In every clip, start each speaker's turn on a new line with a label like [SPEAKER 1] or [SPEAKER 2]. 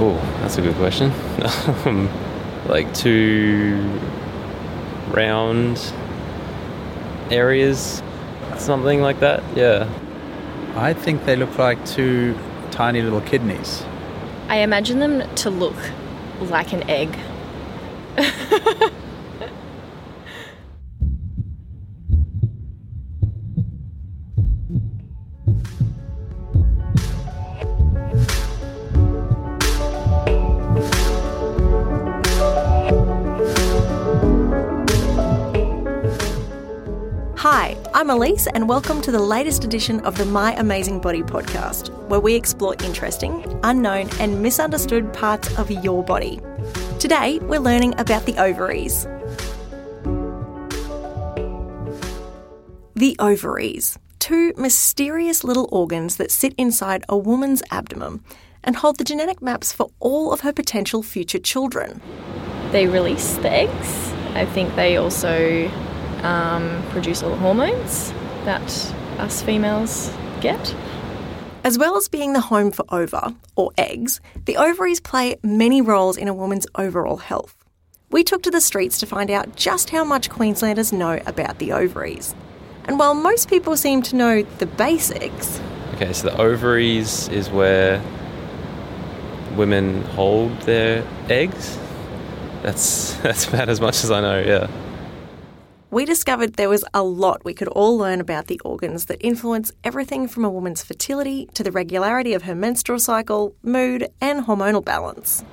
[SPEAKER 1] Oh, that's a good question. Um, like two round areas, something like that. Yeah.
[SPEAKER 2] I think they look like two tiny little kidneys.
[SPEAKER 3] I imagine them to look like an egg.
[SPEAKER 4] And welcome to the latest edition of the My Amazing Body podcast, where we explore interesting, unknown, and misunderstood parts of your body. Today, we're learning about the ovaries. The ovaries, two mysterious little organs that sit inside a woman's abdomen and hold the genetic maps for all of her potential future children.
[SPEAKER 3] They release the eggs. I think they also um, produce all the hormones that us females get.
[SPEAKER 4] As well as being the home for ova, or eggs, the ovaries play many roles in a woman's overall health. We took to the streets to find out just how much Queenslanders know about the ovaries. And while most people seem to know the basics,
[SPEAKER 1] Okay, so the ovaries is where women hold their eggs. That's that's about as much as I know. Yeah.
[SPEAKER 4] We discovered there was a lot we could all learn about the organs that influence everything from a woman's fertility to the regularity of her menstrual cycle, mood, and hormonal balance.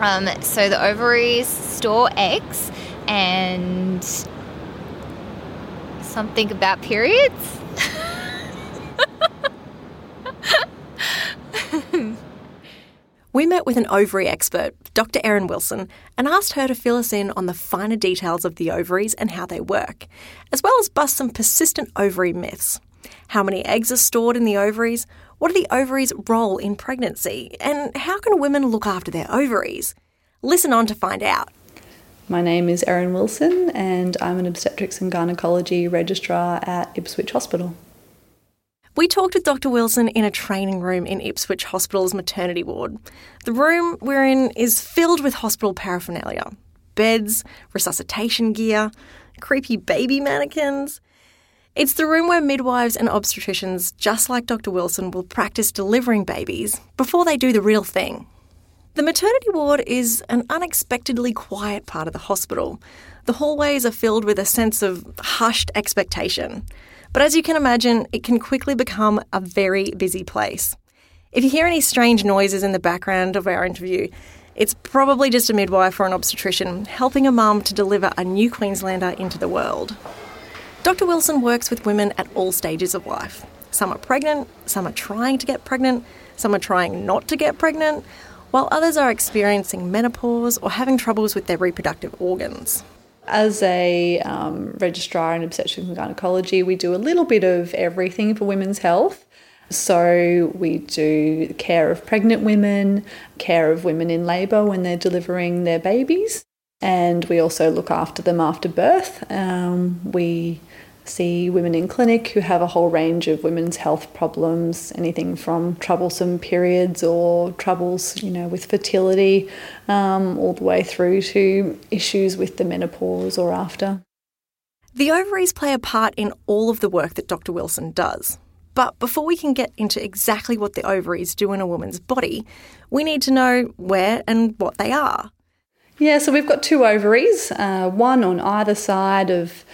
[SPEAKER 5] Um, so the ovaries store eggs and something about periods.
[SPEAKER 4] We met with an ovary expert, Dr. Erin Wilson, and asked her to fill us in on the finer details of the ovaries and how they work, as well as bust some persistent ovary myths. How many eggs are stored in the ovaries? What are the ovaries' role in pregnancy? And how can women look after their ovaries? Listen on to find out.
[SPEAKER 6] My name is Erin Wilson, and I'm an obstetrics and gynecology registrar at Ipswich Hospital.
[SPEAKER 4] We talked with Dr. Wilson in a training room in Ipswich Hospital's maternity ward. The room we're in is filled with hospital paraphernalia beds, resuscitation gear, creepy baby mannequins. It's the room where midwives and obstetricians, just like Dr. Wilson, will practice delivering babies before they do the real thing. The maternity ward is an unexpectedly quiet part of the hospital. The hallways are filled with a sense of hushed expectation. But as you can imagine, it can quickly become a very busy place. If you hear any strange noises in the background of our interview, it's probably just a midwife or an obstetrician helping a mum to deliver a new Queenslander into the world. Dr. Wilson works with women at all stages of life. Some are pregnant, some are trying to get pregnant, some are trying not to get pregnant, while others are experiencing menopause or having troubles with their reproductive organs.
[SPEAKER 6] As a um, registrar in obstetrics and gynecology, we do a little bit of everything for women's health. So, we do care of pregnant women, care of women in labour when they're delivering their babies, and we also look after them after birth. Um, we see women in clinic who have a whole range of women's health problems, anything from troublesome periods or troubles, you know, with fertility, um, all the way through to issues with the menopause or after.
[SPEAKER 4] The ovaries play a part in all of the work that Dr. Wilson does. But before we can get into exactly what the ovaries do in a woman's body, we need to know where and what they are.
[SPEAKER 6] Yeah, so we've got two ovaries, uh, one on either side of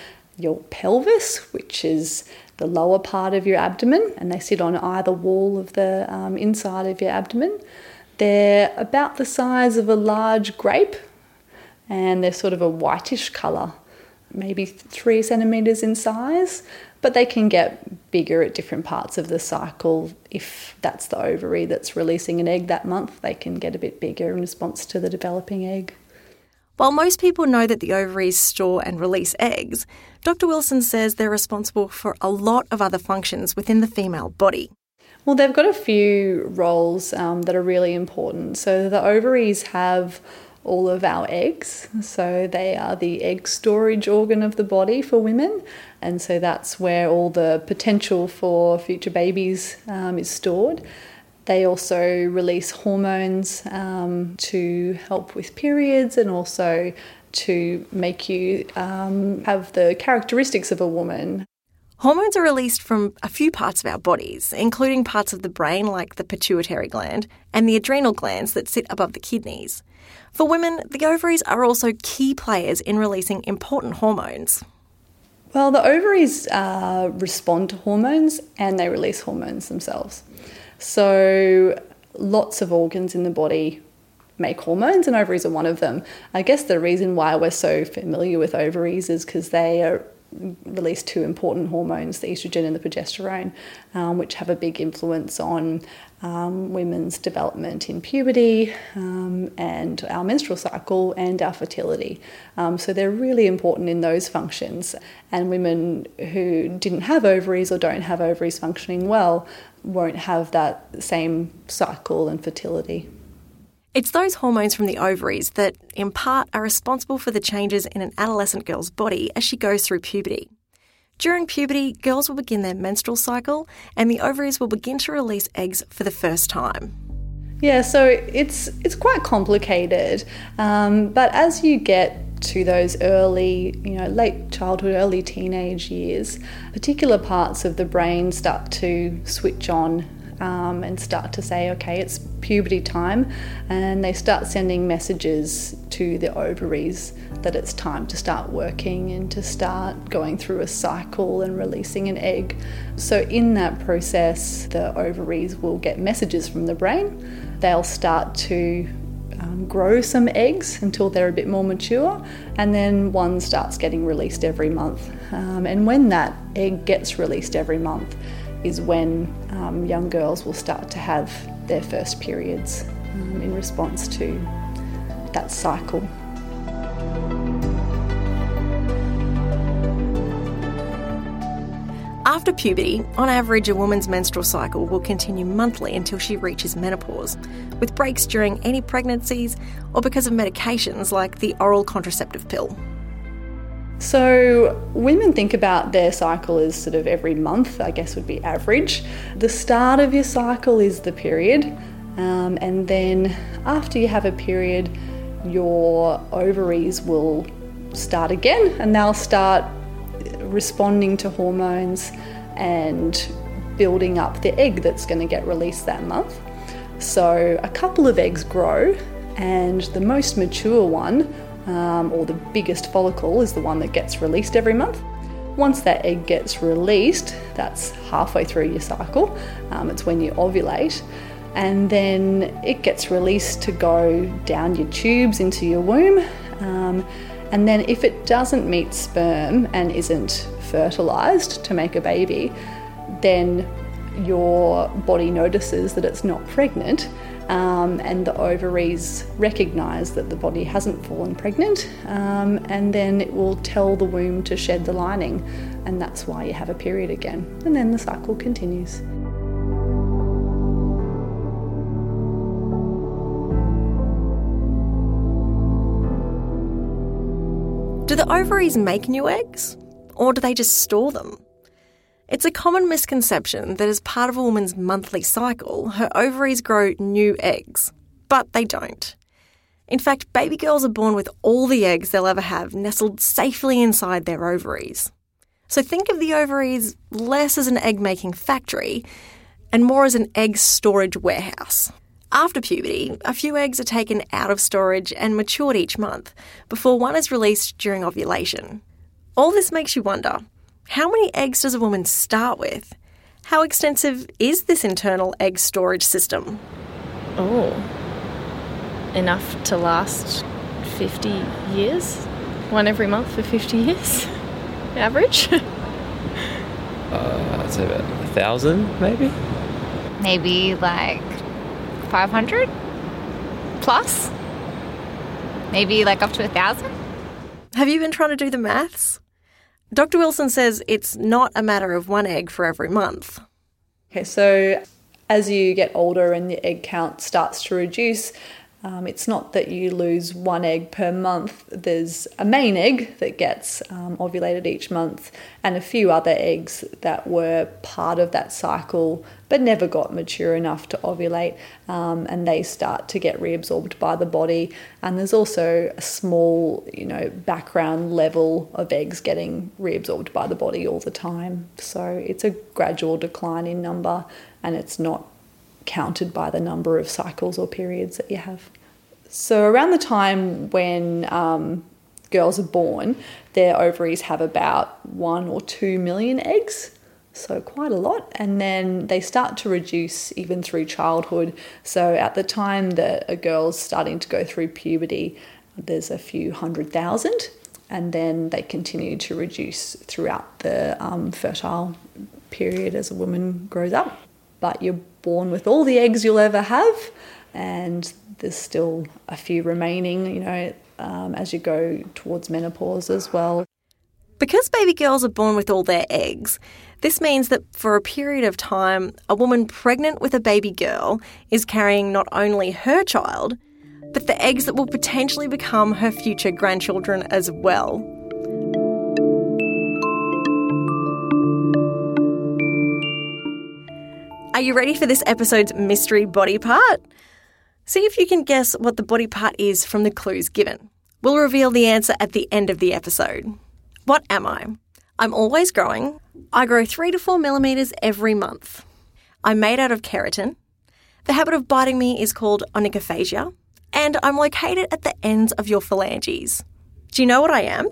[SPEAKER 6] your pelvis, which is the lower part of your abdomen, and they sit on either wall of the um, inside of your abdomen. They're about the size of a large grape, and they're sort of a whitish colour, maybe three centimetres in size, but they can get bigger at different parts of the cycle. If that's the ovary that's releasing an egg that month, they can get a bit bigger in response to the developing egg.
[SPEAKER 4] While most people know that the ovaries store and release eggs, Dr. Wilson says they're responsible for a lot of other functions within the female body.
[SPEAKER 6] Well, they've got a few roles um, that are really important. So the ovaries have all of our eggs. So they are the egg storage organ of the body for women. And so that's where all the potential for future babies um, is stored. They also release hormones um, to help with periods and also to make you um, have the characteristics of a woman.
[SPEAKER 4] Hormones are released from a few parts of our bodies, including parts of the brain like the pituitary gland and the adrenal glands that sit above the kidneys. For women, the ovaries are also key players in releasing important hormones.
[SPEAKER 6] Well, the ovaries uh, respond to hormones and they release hormones themselves. So, lots of organs in the body make hormones, and ovaries are one of them. I guess the reason why we're so familiar with ovaries is because they are release two important hormones, the estrogen and the progesterone, um, which have a big influence on um, women's development in puberty um, and our menstrual cycle and our fertility. Um, so they're really important in those functions. And women who didn't have ovaries or don't have ovaries functioning well won't have that same cycle and fertility.
[SPEAKER 4] It's those hormones from the ovaries that, in part, are responsible for the changes in an adolescent girl's body as she goes through puberty. During puberty, girls will begin their menstrual cycle and the ovaries will begin to release eggs for the first time.
[SPEAKER 6] Yeah, so it's it's quite complicated, um, but as you get to those early, you know, late childhood, early teenage years, particular parts of the brain start to switch on um, and start to say, okay, it's puberty time, and they start sending messages to the ovaries that it's time to start working and to start going through a cycle and releasing an egg. So, in that process, the ovaries will get messages from the brain. They'll start to um, grow some eggs until they're a bit more mature, and then one starts getting released every month. Um, and when that egg gets released every month, is when um, young girls will start to have their first periods um, in response to that cycle.
[SPEAKER 4] After puberty, on average, a woman's menstrual cycle will continue monthly until she reaches menopause, with breaks during any pregnancies or because of medications like the oral contraceptive pill.
[SPEAKER 6] So, women think about their cycle as sort of every month, I guess would be average. The start of your cycle is the period, um, and then after you have a period, your ovaries will start again and they'll start responding to hormones and building up the egg that's going to get released that month. So, a couple of eggs grow, and the most mature one um, or the biggest follicle is the one that gets released every month. Once that egg gets released, that's halfway through your cycle, um, it's when you ovulate, and then it gets released to go down your tubes into your womb. Um, and then, if it doesn't meet sperm and isn't fertilized to make a baby, then your body notices that it's not pregnant um, and the ovaries recognize that the body hasn't fallen pregnant, um, and then it will tell the womb to shed the lining, and that's why you have a period again. And then the cycle continues.
[SPEAKER 4] Do the ovaries make new eggs? Or do they just store them? It's a common misconception that as part of a woman's monthly cycle, her ovaries grow new eggs, but they don't. In fact, baby girls are born with all the eggs they'll ever have nestled safely inside their ovaries. So think of the ovaries less as an egg making factory and more as an egg storage warehouse. After puberty, a few eggs are taken out of storage and matured each month before one is released during ovulation. All this makes you wonder how many eggs does a woman start with? How extensive is this internal egg storage system?
[SPEAKER 3] Oh, enough to last 50 years? One every month for 50 years? Average?
[SPEAKER 1] Uh, I'd say about a thousand, maybe.
[SPEAKER 5] Maybe like 500 plus? Maybe like up to a thousand?
[SPEAKER 4] Have you been trying to do the maths? Dr. Wilson says it's not a matter of one egg for every month.
[SPEAKER 6] Okay, so as you get older and the egg count starts to reduce, Um, it's not that you lose one egg per month. There's a main egg that gets um, ovulated each month, and a few other eggs that were part of that cycle but never got mature enough to ovulate, um, and they start to get reabsorbed by the body. And there's also a small, you know, background level of eggs getting reabsorbed by the body all the time. So it's a gradual decline in number, and it's not counted by the number of cycles or periods that you have. So, around the time when um, girls are born, their ovaries have about one or two million eggs, so quite a lot. And then they start to reduce even through childhood. So, at the time that a girl's starting to go through puberty, there's a few hundred thousand, and then they continue to reduce throughout the um, fertile period as a woman grows up. But you're born with all the eggs you'll ever have, and there's still a few remaining, you know, um, as you go towards menopause as well.
[SPEAKER 4] Because baby girls are born with all their eggs, this means that for a period of time, a woman pregnant with a baby girl is carrying not only her child, but the eggs that will potentially become her future grandchildren as well. Are you ready for this episode's mystery body part? See if you can guess what the body part is from the clues given. We'll reveal the answer at the end of the episode. What am I? I'm always growing. I grow three to four millimetres every month. I'm made out of keratin. The habit of biting me is called onychophagia. And I'm located at the ends of your phalanges. Do you know what I am?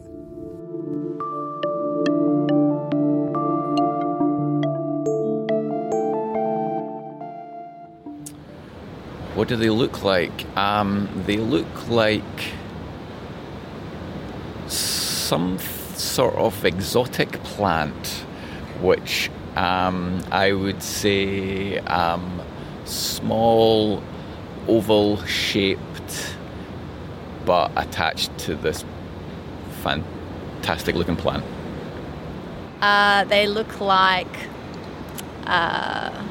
[SPEAKER 7] What do they look like? Um, they look like some sort of exotic plant, which um, I would say um, small, oval shaped, but attached to this fantastic looking plant.
[SPEAKER 5] Uh, they look like. Uh,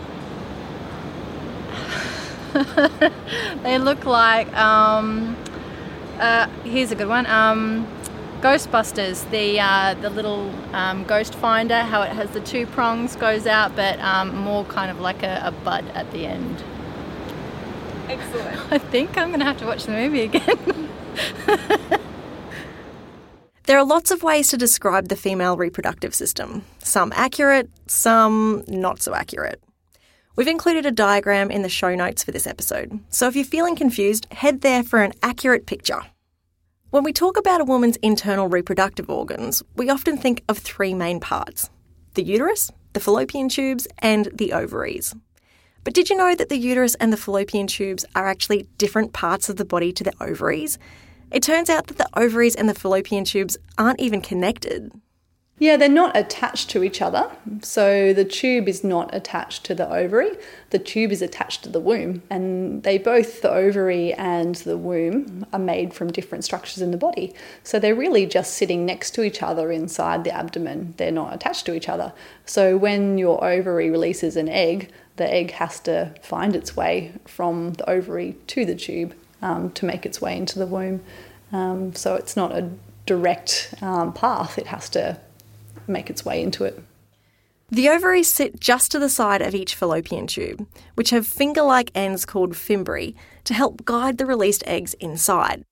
[SPEAKER 5] they look like. Um, uh, here's a good one. Um, Ghostbusters, the uh, the little um, ghost finder, how it has the two prongs goes out, but um, more kind of like a, a bud at the end.
[SPEAKER 3] Excellent.
[SPEAKER 5] I think I'm going to have to watch the movie again.
[SPEAKER 4] There are lots of ways to describe the female reproductive system, some accurate, some not so accurate. We've included a diagram in the show notes for this episode, so if you're feeling confused, head there for an accurate picture. When we talk about a woman's internal reproductive organs, we often think of three main parts the uterus, the fallopian tubes, and the ovaries. But did you know that the uterus and the fallopian tubes are actually different parts of the body to the ovaries? It turns out that the ovaries and the fallopian tubes aren't even connected.
[SPEAKER 6] Yeah, they're not attached to each other. So the tube is not attached to the ovary. The tube is attached to the womb. And they both, the ovary and the womb, are made from different structures in the body. So they're really just sitting next to each other inside the abdomen. They're not attached to each other. So when your ovary releases an egg, the egg has to find its way from the ovary to the tube um, to make its way into the womb. Um, so it's not a direct um, path, it has to make its way into it.
[SPEAKER 4] The ovaries sit just to the side of each fallopian tube, which have finger like ends called fimbriae to help guide the released eggs inside.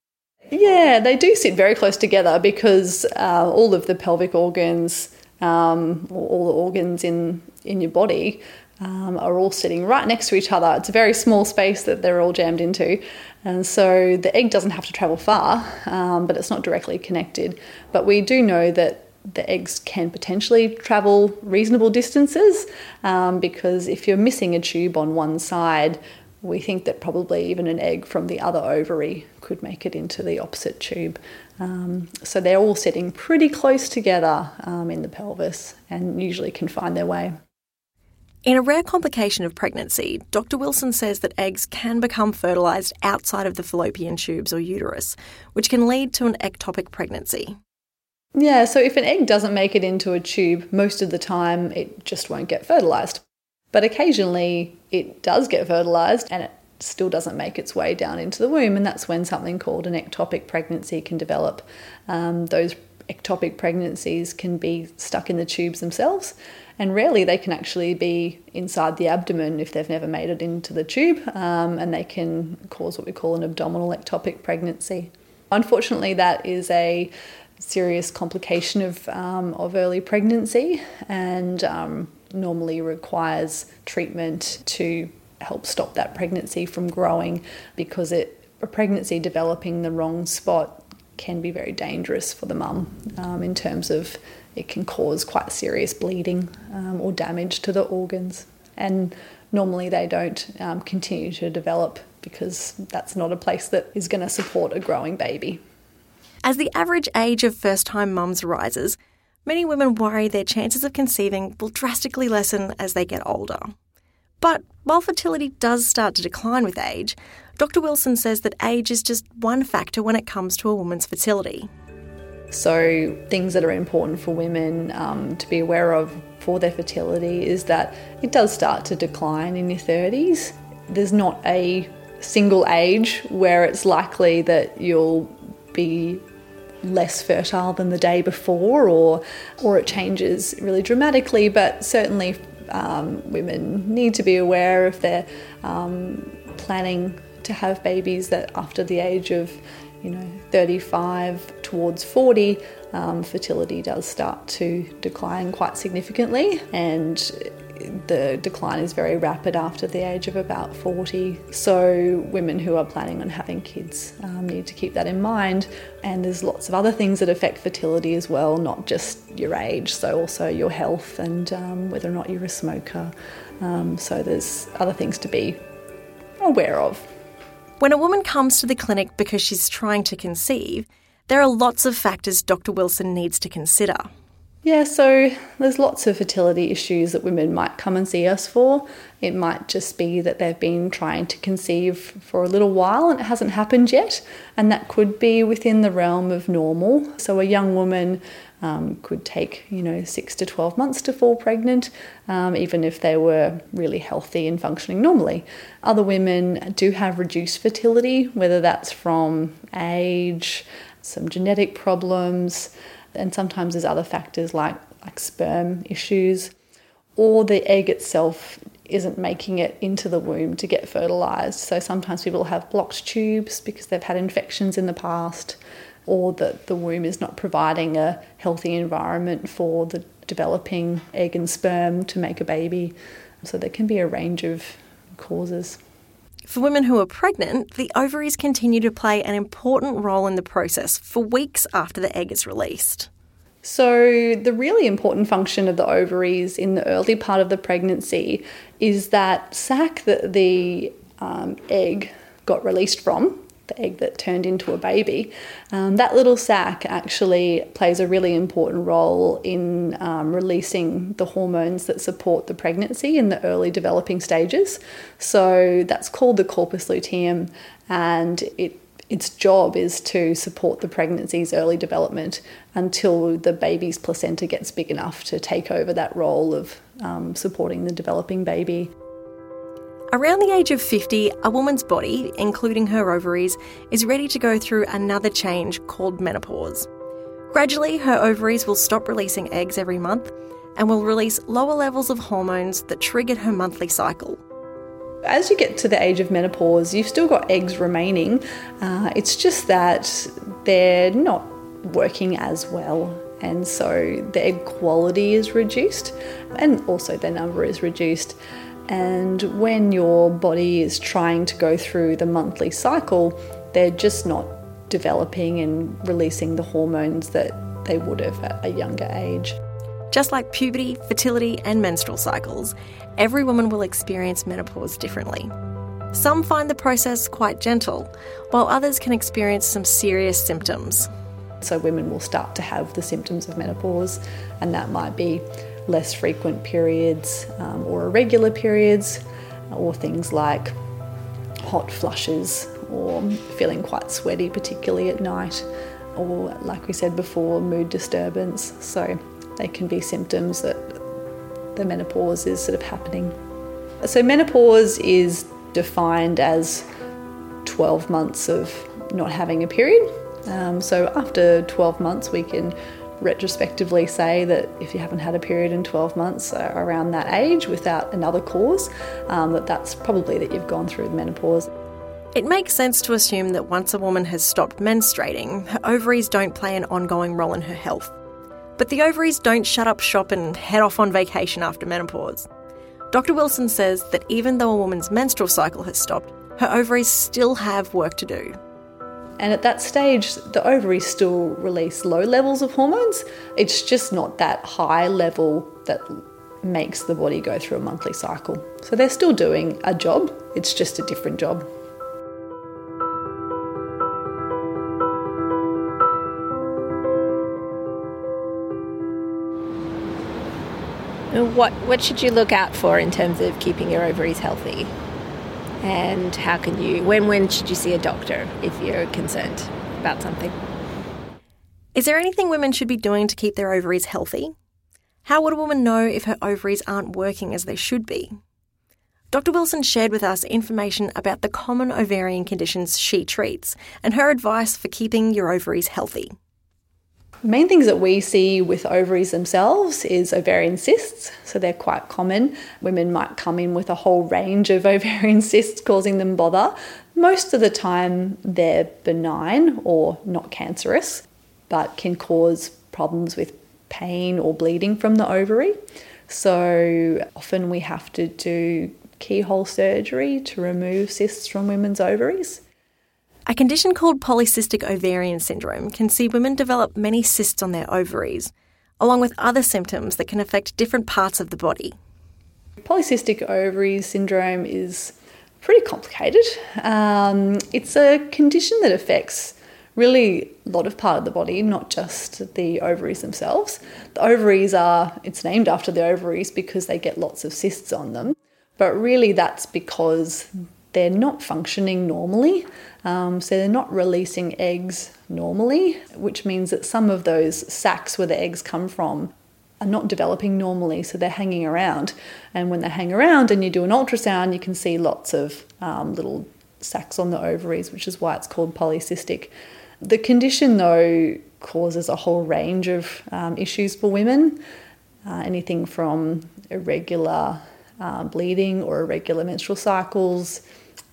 [SPEAKER 6] Yeah, they do sit very close together because uh, all of the pelvic organs, um, all the organs in, in your body, um, are all sitting right next to each other. It's a very small space that they're all jammed into. And so the egg doesn't have to travel far, um, but it's not directly connected. But we do know that the eggs can potentially travel reasonable distances um, because if you're missing a tube on one side, we think that probably even an egg from the other ovary could make it into the opposite tube. Um, so they're all sitting pretty close together um, in the pelvis and usually can find their way.
[SPEAKER 4] In a rare complication of pregnancy, Dr. Wilson says that eggs can become fertilised outside of the fallopian tubes or uterus, which can lead to an ectopic pregnancy.
[SPEAKER 6] Yeah, so if an egg doesn't make it into a tube, most of the time it just won't get fertilized. But occasionally it does get fertilized and it still doesn't make its way down into the womb, and that's when something called an ectopic pregnancy can develop. Um, those ectopic pregnancies can be stuck in the tubes themselves, and rarely they can actually be inside the abdomen if they've never made it into the tube, um, and they can cause what we call an abdominal ectopic pregnancy. Unfortunately, that is a serious complication of, um, of early pregnancy and um, normally requires treatment to help stop that pregnancy from growing because it, a pregnancy developing the wrong spot can be very dangerous for the mum um, in terms of it can cause quite serious bleeding um, or damage to the organs. And normally they don't um, continue to develop because that's not a place that is going to support a growing baby.
[SPEAKER 4] As the average age of first time mums rises, many women worry their chances of conceiving will drastically lessen as they get older. But while fertility does start to decline with age, Dr. Wilson says that age is just one factor when it comes to a woman's fertility.
[SPEAKER 6] So, things that are important for women um, to be aware of for their fertility is that it does start to decline in your 30s. There's not a single age where it's likely that you'll be less fertile than the day before or or it changes really dramatically but certainly um, women need to be aware if they're um, planning to have babies that after the age of you know 35 towards 40 um, fertility does start to decline quite significantly and the decline is very rapid after the age of about 40. So, women who are planning on having kids um, need to keep that in mind. And there's lots of other things that affect fertility as well, not just your age, so also your health and um, whether or not you're a smoker. Um, so, there's other things to be aware of.
[SPEAKER 4] When a woman comes to the clinic because she's trying to conceive, there are lots of factors Dr. Wilson needs to consider.
[SPEAKER 6] Yeah, so there's lots of fertility issues that women might come and see us for. It might just be that they've been trying to conceive for a little while and it hasn't happened yet, and that could be within the realm of normal. So a young woman um, could take, you know, six to 12 months to fall pregnant, um, even if they were really healthy and functioning normally. Other women do have reduced fertility, whether that's from age, some genetic problems and sometimes there's other factors like, like sperm issues, or the egg itself isn't making it into the womb to get fertilized. So sometimes people have blocked tubes because they've had infections in the past, or that the womb is not providing a healthy environment for the developing egg and sperm to make a baby. So there can be a range of causes.
[SPEAKER 4] For women who are pregnant, the ovaries continue to play an important role in the process for weeks after the egg is released.
[SPEAKER 6] So, the really important function of the ovaries in the early part of the pregnancy is that sac that the um, egg got released from, the egg that turned into a baby, um, that little sac actually plays a really important role in um, releasing the hormones that support the pregnancy in the early developing stages. So that's called the corpus luteum, and it its job is to support the pregnancy's early development until the baby's placenta gets big enough to take over that role of um, supporting the developing baby.
[SPEAKER 4] Around the age of 50, a woman's body, including her ovaries, is ready to go through another change called menopause. Gradually, her ovaries will stop releasing eggs every month and will release lower levels of hormones that trigger her monthly cycle.
[SPEAKER 6] As you get to the age of menopause, you've still got eggs remaining. Uh, it's just that they're not working as well, and so the egg quality is reduced, and also their number is reduced. And when your body is trying to go through the monthly cycle, they're just not developing and releasing the hormones that they would have at a younger age.
[SPEAKER 4] Just like puberty, fertility, and menstrual cycles, every woman will experience menopause differently. Some find the process quite gentle, while others can experience some serious symptoms.
[SPEAKER 6] So, women will start to have the symptoms of menopause, and that might be less frequent periods um, or irregular periods, or things like hot flushes or feeling quite sweaty, particularly at night, or like we said before, mood disturbance. So they can be symptoms that the menopause is sort of happening. So, menopause is defined as 12 months of not having a period. Um, so after 12 months, we can retrospectively say that if you haven't had a period in 12 months uh, around that age without another cause, um, that that's probably that you've gone through menopause.
[SPEAKER 4] It makes sense to assume that once a woman has stopped menstruating, her ovaries don't play an ongoing role in her health. But the ovaries don't shut up shop and head off on vacation after menopause. Dr. Wilson says that even though a woman's menstrual cycle has stopped, her ovaries still have work to do.
[SPEAKER 6] And at that stage, the ovaries still release low levels of hormones. It's just not that high level that makes the body go through a monthly cycle. So they're still doing a job, it's just a different job.
[SPEAKER 8] What what should you look out for in terms of keeping your ovaries healthy? And how can you when when should you see a doctor if you're concerned about something?
[SPEAKER 4] Is there anything women should be doing to keep their ovaries healthy? How would a woman know if her ovaries aren't working as they should be? Dr. Wilson shared with us information about the common ovarian conditions she treats and her advice for keeping your ovaries healthy.
[SPEAKER 6] Main things that we see with ovaries themselves is ovarian cysts, so they're quite common. Women might come in with a whole range of ovarian cysts causing them bother. Most of the time, they're benign or not cancerous, but can cause problems with pain or bleeding from the ovary. So often we have to do keyhole surgery to remove cysts from women's ovaries.
[SPEAKER 4] A condition called polycystic ovarian syndrome can see women develop many cysts on their ovaries, along with other symptoms that can affect different parts of the body.
[SPEAKER 6] Polycystic ovary syndrome is pretty complicated. Um, it's a condition that affects really a lot of part of the body, not just the ovaries themselves. The ovaries are, it's named after the ovaries because they get lots of cysts on them, but really that's because they're not functioning normally. Um, so they're not releasing eggs normally, which means that some of those sacs where the eggs come from are not developing normally, so they're hanging around. And when they hang around and you do an ultrasound, you can see lots of um, little sacs on the ovaries, which is why it's called polycystic. The condition, though, causes a whole range of um, issues for women uh, anything from irregular uh, bleeding or irregular menstrual cycles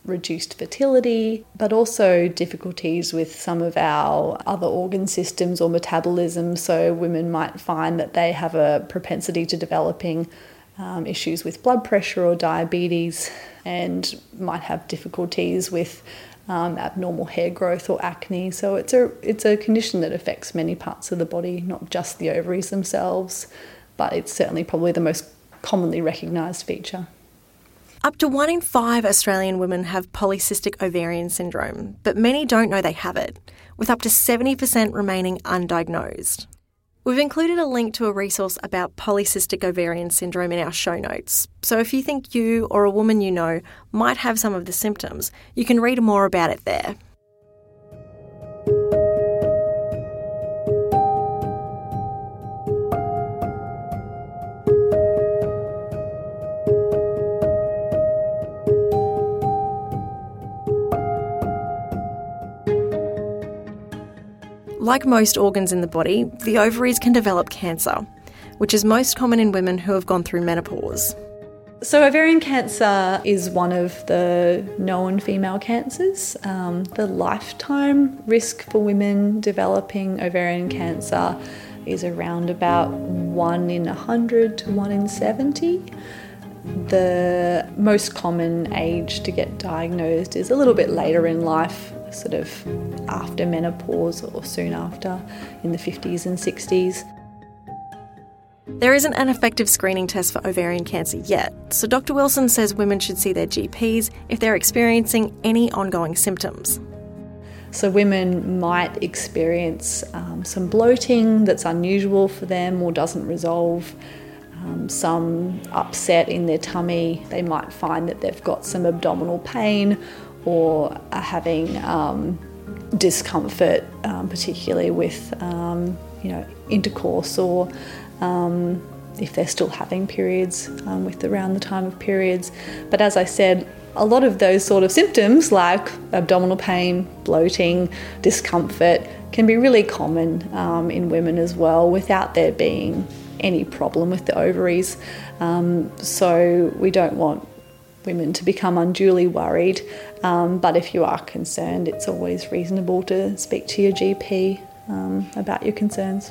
[SPEAKER 6] reduced fertility, but also difficulties with some of our other organ systems or metabolism. So, women might find that they have a propensity to developing um, issues with blood pressure or diabetes and might have difficulties with um, abnormal hair growth or acne. So, it's a, it's a condition that affects many parts of the body, not just the ovaries themselves, but it's certainly probably the most commonly recognised feature.
[SPEAKER 4] Up to one in five Australian women have polycystic ovarian syndrome, but many don't know they have it, with up to 70% remaining undiagnosed. We've included a link to a resource about polycystic ovarian syndrome in our show notes, so if you think you or a woman you know might have some of the symptoms, you can read more about it there. Like most organs in the body, the ovaries can develop cancer, which is most common in women who have gone through menopause.
[SPEAKER 6] So, ovarian cancer is one of the known female cancers. Um, the lifetime risk for women developing ovarian cancer is around about 1 in 100 to 1 in 70. The most common age to get diagnosed is a little bit later in life, sort of after menopause or soon after in the 50s and 60s.
[SPEAKER 4] There isn't an effective screening test for ovarian cancer yet, so Dr. Wilson says women should see their GPs if they're experiencing any ongoing symptoms.
[SPEAKER 6] So, women might experience um, some bloating that's unusual for them or doesn't resolve, um, some upset in their tummy. They might find that they've got some abdominal pain or are having um, discomfort, um, particularly with um, you know intercourse or um, if they're still having periods um, with around the time of periods. But as I said, a lot of those sort of symptoms, like abdominal pain, bloating, discomfort, can be really common um, in women as well without there being any problem with the ovaries. Um, so we don't want women to become unduly worried. Um, but if you are concerned, it's always reasonable to speak to your GP um, about your concerns.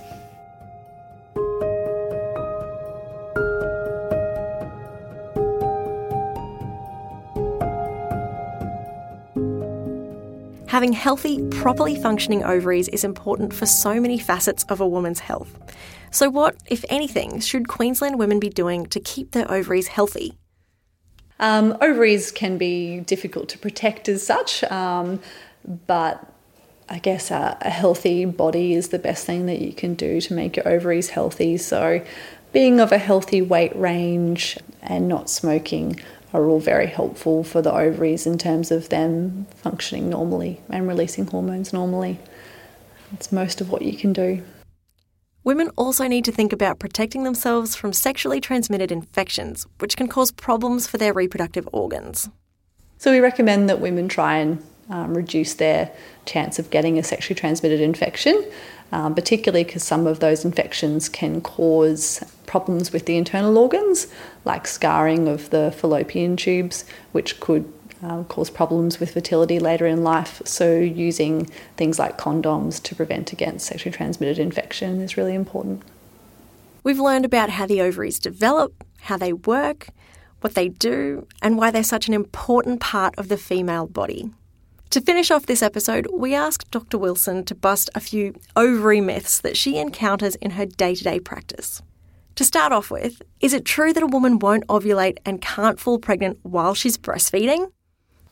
[SPEAKER 4] Having healthy, properly functioning ovaries is important for so many facets of a woman's health. So, what, if anything, should Queensland women be doing to keep their ovaries healthy?
[SPEAKER 6] Um, ovaries can be difficult to protect as such, um, but I guess a, a, healthy body is the best thing that you can do to make your ovaries healthy. So, being of a healthy weight range and not smoking are all very helpful for the ovaries in terms of them functioning normally and releasing hormones normally. It's most of what you can do.
[SPEAKER 4] Women also need to think about protecting themselves from sexually transmitted infections, which can cause problems for their reproductive organs.
[SPEAKER 6] So, we recommend that women try and um, reduce their chance of getting a sexually transmitted infection, um, particularly because some of those infections can cause problems with the internal organs, like scarring of the fallopian tubes, which could uh, cause problems with fertility later in life. So, using things like condoms to prevent against sexually transmitted infection is really important.
[SPEAKER 4] We've learned about how the ovaries develop, how they work, what they do, and why they're such an important part of the female body. To finish off this episode, we asked Dr. Wilson to bust a few ovary myths that she encounters in her day to day practice. To start off with, is it true that a woman won't ovulate and can't fall pregnant while she's breastfeeding?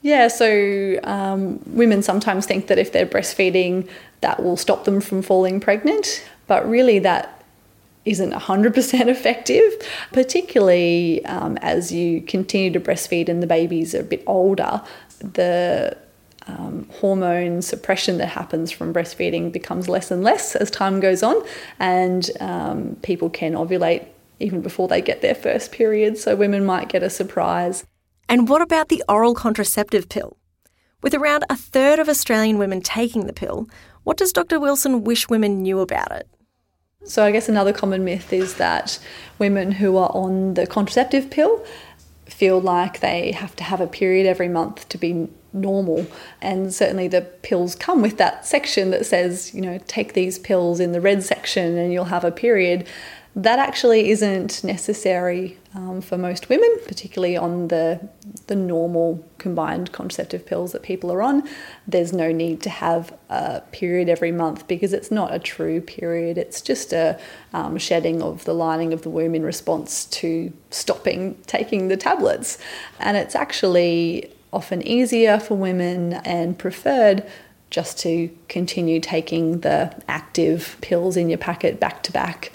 [SPEAKER 6] Yeah, so um, women sometimes think that if they're breastfeeding, that will stop them from falling pregnant, but really that isn't 100% effective, particularly um, as you continue to breastfeed and the babies are a bit older. The um, hormone suppression that happens from breastfeeding becomes less and less as time goes on, and um, people can ovulate even before they get their first period, so women might get a surprise.
[SPEAKER 4] And what about the oral contraceptive pill? With around a third of Australian women taking the pill, what does Dr. Wilson wish women knew about it?
[SPEAKER 6] So, I guess another common myth is that women who are on the contraceptive pill feel like they have to have a period every month to be normal. And certainly the pills come with that section that says, you know, take these pills in the red section and you'll have a period. That actually isn't necessary um, for most women, particularly on the, the normal combined contraceptive pills that people are on. There's no need to have a period every month because it's not a true period. It's just a um, shedding of the lining of the womb in response to stopping taking the tablets. And it's actually often easier for women and preferred just to continue taking the active pills in your packet back to back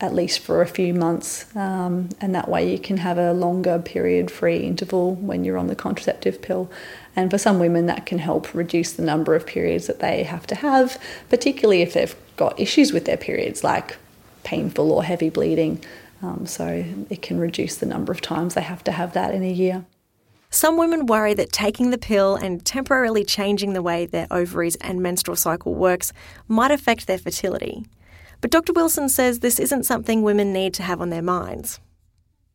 [SPEAKER 6] at least for a few months, um, and that way you can have a longer period free interval when you're on the contraceptive pill. And for some women, that can help reduce the number of periods that they have to have, particularly if they've got issues with their periods like painful or heavy bleeding. Um, so it can reduce the number of times they have to have that in a year.
[SPEAKER 4] Some women worry that taking the pill and temporarily changing the way their ovaries and menstrual cycle works might affect their fertility. But Dr. Wilson says this isn't something women need to have on their minds.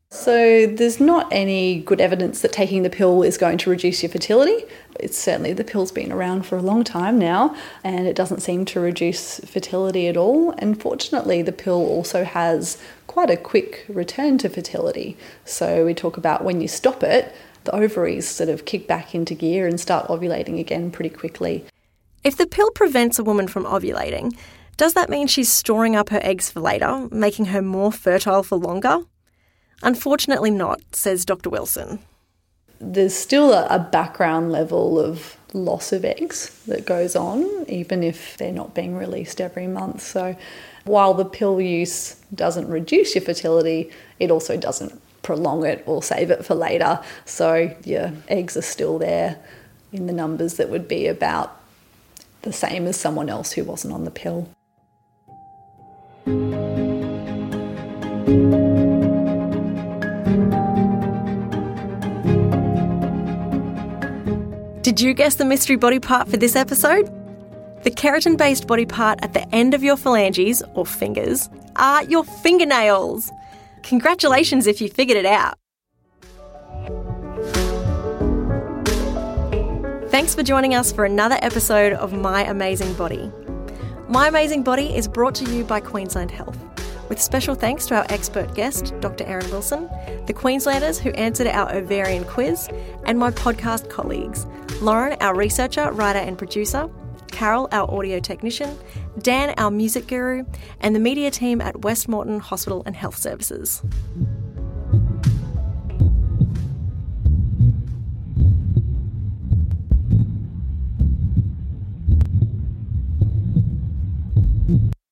[SPEAKER 6] So, there's not any good evidence that taking the pill is going to reduce your fertility. It's certainly the pill's been around for a long time now, and it doesn't seem to reduce fertility at all. And fortunately, the pill also has quite a quick return to fertility. So, we talk about when you stop it, the ovaries sort of kick back into gear and start ovulating again pretty quickly.
[SPEAKER 4] If the pill prevents a woman from ovulating, does that mean she's storing up her eggs for later, making her more fertile for longer? Unfortunately, not, says Dr. Wilson.
[SPEAKER 6] There's still a background level of loss of eggs that goes on, even if they're not being released every month. So, while the pill use doesn't reduce your fertility, it also doesn't prolong it or save it for later. So your eggs are still there in the numbers that would be about the same as someone else who wasn't on the pill.
[SPEAKER 4] Did you guess the mystery body part for this episode? The keratin based body part at the end of your phalanges, or fingers, are your fingernails. Congratulations if you figured it out. Thanks for joining us for another episode of My Amazing Body. My Amazing Body is brought to you by Queensland Health, with special thanks to our expert guest, Dr. Erin Wilson, the Queenslanders who answered our ovarian quiz, and my podcast colleagues Lauren, our researcher, writer, and producer, Carol, our audio technician, Dan, our music guru, and the media team at West Moreton Hospital and Health Services.